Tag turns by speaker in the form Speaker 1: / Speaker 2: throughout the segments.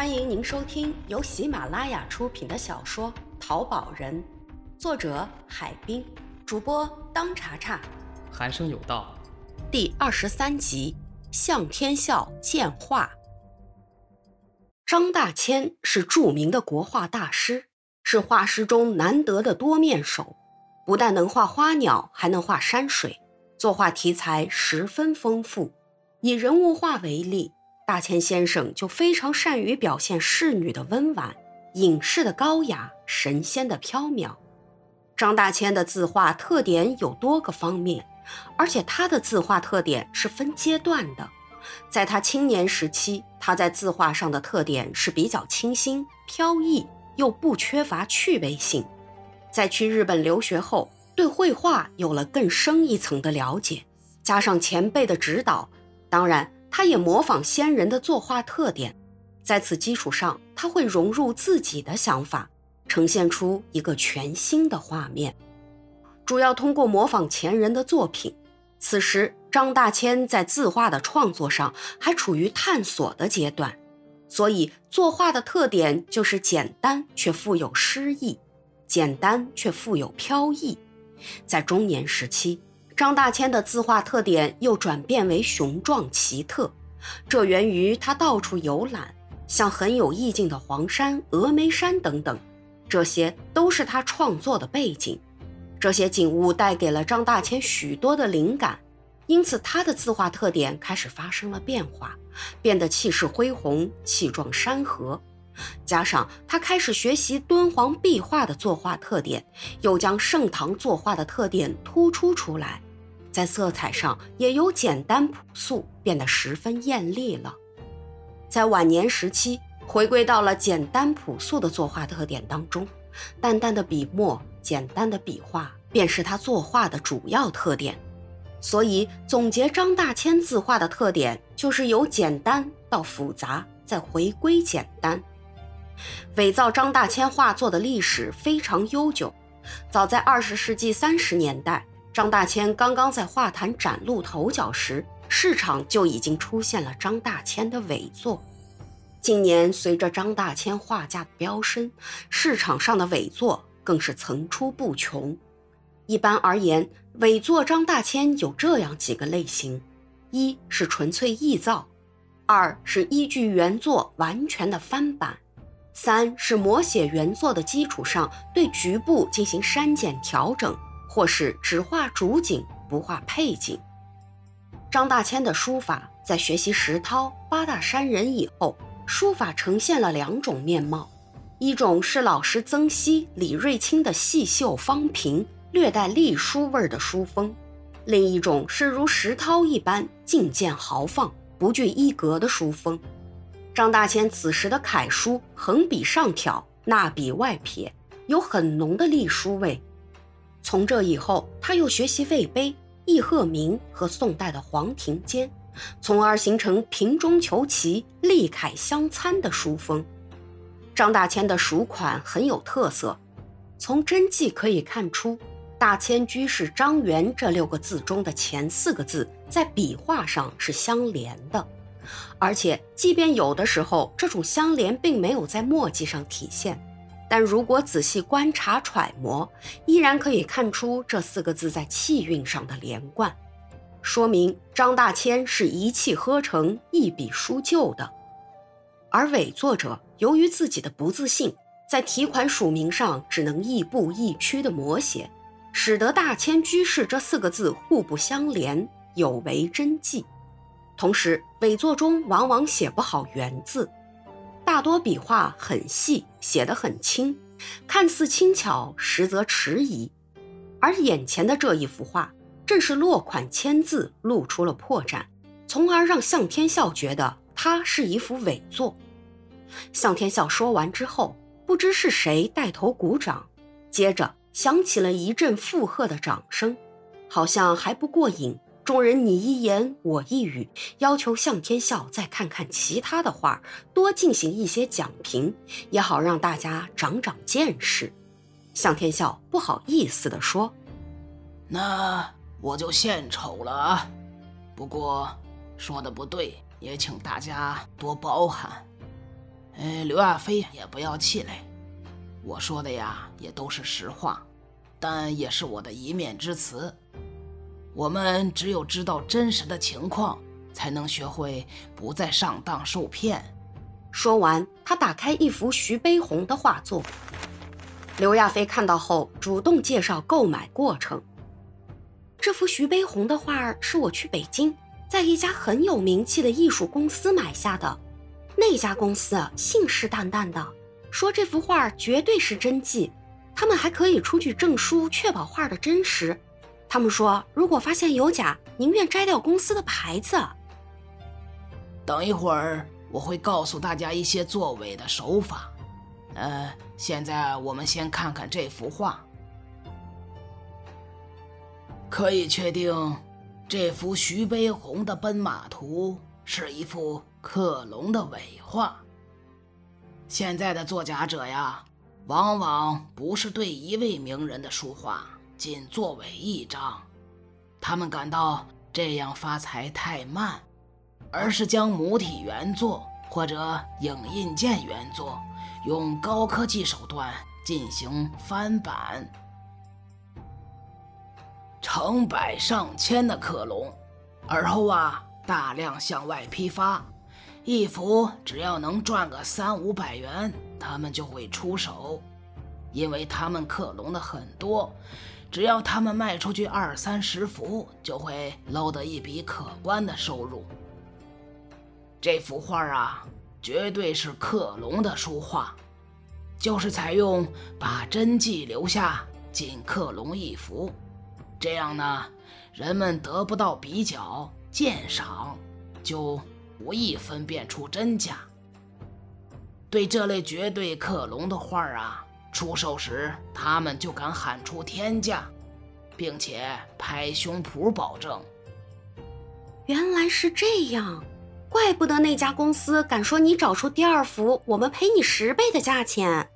Speaker 1: 欢迎您收听由喜马拉雅出品的小说《淘宝人》，作者海滨，主播当查查。
Speaker 2: 寒生有道，
Speaker 1: 第二十三集：向天笑见画。张大千是著名的国画大师，是画师中难得的多面手，不但能画花鸟，还能画山水，作画题材十分丰富。以人物画为例。大千先生就非常善于表现仕女的温婉，隐士的高雅，神仙的飘渺。张大千的字画特点有多个方面，而且他的字画特点是分阶段的。在他青年时期，他在字画上的特点是比较清新飘逸，又不缺乏趣味性。在去日本留学后，对绘画有了更深一层的了解，加上前辈的指导，当然。他也模仿先人的作画特点，在此基础上，他会融入自己的想法，呈现出一个全新的画面。主要通过模仿前人的作品。此时，张大千在字画的创作上还处于探索的阶段，所以作画的特点就是简单却富有诗意，简单却富有飘逸。在中年时期。张大千的字画特点又转变为雄壮奇特，这源于他到处游览，像很有意境的黄山、峨眉山等等，这些都是他创作的背景。这些景物带给了张大千许多的灵感，因此他的字画特点开始发生了变化，变得气势恢宏、气壮山河。加上他开始学习敦煌壁画的作画特点，又将盛唐作画的特点突出出来。在色彩上也由简单朴素变得十分艳丽了。在晚年时期，回归到了简单朴素的作画特点当中，淡淡的笔墨、简单的笔画便是他作画的主要特点。所以，总结张大千字画的特点，就是由简单到复杂，再回归简单。伪造张大千画作的历史非常悠久，早在二十世纪三十年代。张大千刚刚在画坛崭露头角时，市场就已经出现了张大千的伪作。近年随着张大千画价的飙升，市场上的伪作更是层出不穷。一般而言，伪作张大千有这样几个类型：一是纯粹臆造；二是依据原作完全的翻版；三是摹写原作的基础上对局部进行删减调整。或是只画主景不画配景。张大千的书法在学习石涛、八大山人以后，书法呈现了两种面貌：一种是老师曾皙、李瑞清的细秀方平、略带隶书味的书风；另一种是如石涛一般境界豪放、不拘一格的书风。张大千此时的楷书横笔上挑，捺笔外撇，有很浓的隶书味。从这以后，他又学习魏碑、易鹤鸣和宋代的黄庭坚，从而形成平中求奇、力楷相参的书风。张大千的蜀款很有特色，从真迹可以看出，“大千居士张元”这六个字中的前四个字在笔画上是相连的，而且即便有的时候这种相连并没有在墨迹上体现。但如果仔细观察揣摩，依然可以看出这四个字在气韵上的连贯，说明张大千是一气呵成、一笔书就的。而伪作者由于自己的不自信，在题款署名上只能亦步亦趋的摹写，使得“大千居士”这四个字互不相连，有违真迹。同时，伪作中往往写不好原字。大多笔画很细，写得很轻，看似轻巧，实则迟疑。而眼前的这一幅画，正是落款签字露出了破绽，从而让向天笑觉得它是一幅伪作。向天笑说完之后，不知是谁带头鼓掌，接着响起了一阵附和的掌声，好像还不过瘾。众人你一言我一语，要求向天笑再看看其他的画，多进行一些讲评，也好让大家长长见识。向天笑不好意思地说：“
Speaker 3: 那我就献丑了啊。不过说的不对，也请大家多包涵。”哎，刘亚飞也不要气馁，我说的呀也都是实话，但也是我的一面之词。我们只有知道真实的情况，才能学会不再上当受骗。
Speaker 1: 说完，他打开一幅徐悲鸿的画作。刘亚飞看到后，主动介绍购买过程。这幅徐悲鸿的画是我去北京，在一家很有名气的艺术公司买下的。那家公司信誓旦旦的说这幅画绝对是真迹，他们还可以出具证书确保画的真实。他们说，如果发现有假，宁愿摘掉公司的牌子。
Speaker 3: 等一会儿。我会告诉大家一些作伪的手法。呃，现在我们先看看这幅画。可以确定，这幅徐悲鸿的奔马图是一幅克隆的伪画。现在的作假者呀，往往不是对一位名人的书画仅作为一张，他们感到这样发财太慢。而是将母体原作或者影印件原作用高科技手段进行翻版，成百上千的克隆，而后啊大量向外批发，一幅只要能赚个三五百元，他们就会出手，因为他们克隆的很多，只要他们卖出去二三十幅，就会捞得一笔可观的收入。这幅画啊，绝对是克隆的书画，就是采用把真迹留下，仅克隆一幅。这样呢，人们得不到比较鉴赏，就无意分辨出真假。对这类绝对克隆的画啊，出售时他们就敢喊出天价，并且拍胸脯保证。
Speaker 1: 原来是这样。怪不得那家公司敢说你找出第二幅，我们赔你十倍的价钱。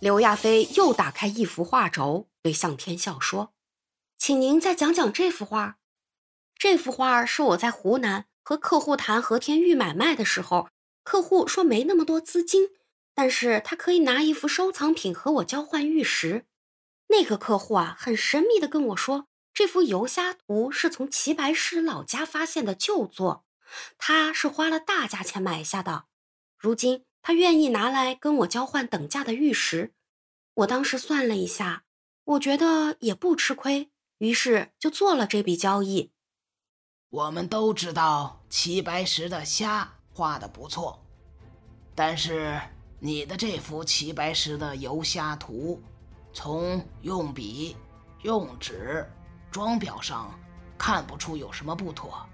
Speaker 1: 刘亚飞又打开一幅画轴，对向天笑说：“请您再讲讲这幅画。这幅画是我在湖南和客户谈和田玉买卖的时候，客户说没那么多资金，但是他可以拿一幅收藏品和我交换玉石。那个客户啊，很神秘的跟我说。”这幅游虾图是从齐白石老家发现的旧作，他是花了大价钱买下的。如今他愿意拿来跟我交换等价的玉石。我当时算了一下，我觉得也不吃亏，于是就做了这笔交易。
Speaker 3: 我们都知道齐白石的虾画的不错，但是你的这幅齐白石的游虾图，从用笔、用纸。装裱上看不出有什么不妥，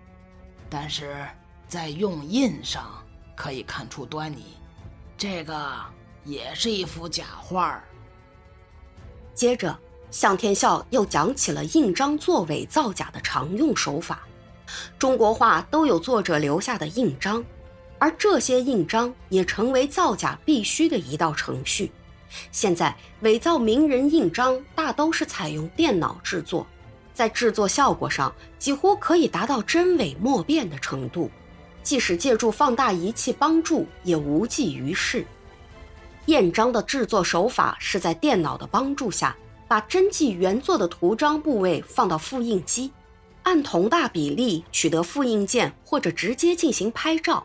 Speaker 3: 但是在用印上可以看出端倪，这个也是一幅假画。
Speaker 1: 接着，向天笑又讲起了印章作伪造假的常用手法。中国画都有作者留下的印章，而这些印章也成为造假必须的一道程序。现在，伪造名人印章大都是采用电脑制作。在制作效果上，几乎可以达到真伪莫辨的程度，即使借助放大仪器帮助，也无济于事。印章的制作手法是在电脑的帮助下，把真迹原作的图章部位放到复印机，按同大比例取得复印件，或者直接进行拍照。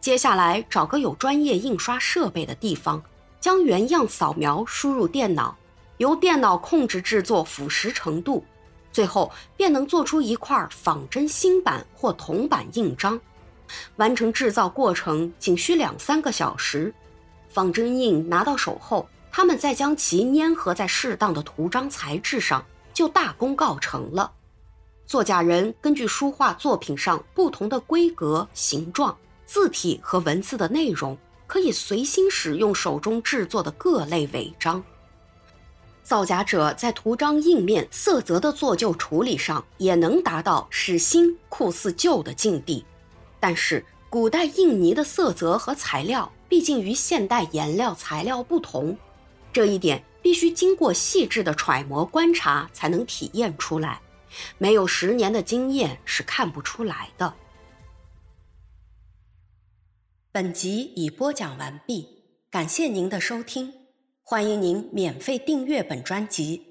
Speaker 1: 接下来找个有专业印刷设备的地方，将原样扫描输入电脑，由电脑控制制作腐蚀程度。最后便能做出一块仿真新版或铜版印章，完成制造过程仅需两三个小时。仿真印拿到手后，他们再将其粘合在适当的图章材质上，就大功告成了。作假人根据书画作品上不同的规格、形状、字体和文字的内容，可以随心使用手中制作的各类伪章。造假者在图章印面、色泽的做旧处理上也能达到使新酷似旧的境地，但是古代印泥的色泽和材料毕竟与现代颜料材料不同，这一点必须经过细致的揣摩观察才能体验出来，没有十年的经验是看不出来的。本集已播讲完毕，感谢您的收听，欢迎您免费订阅本专辑。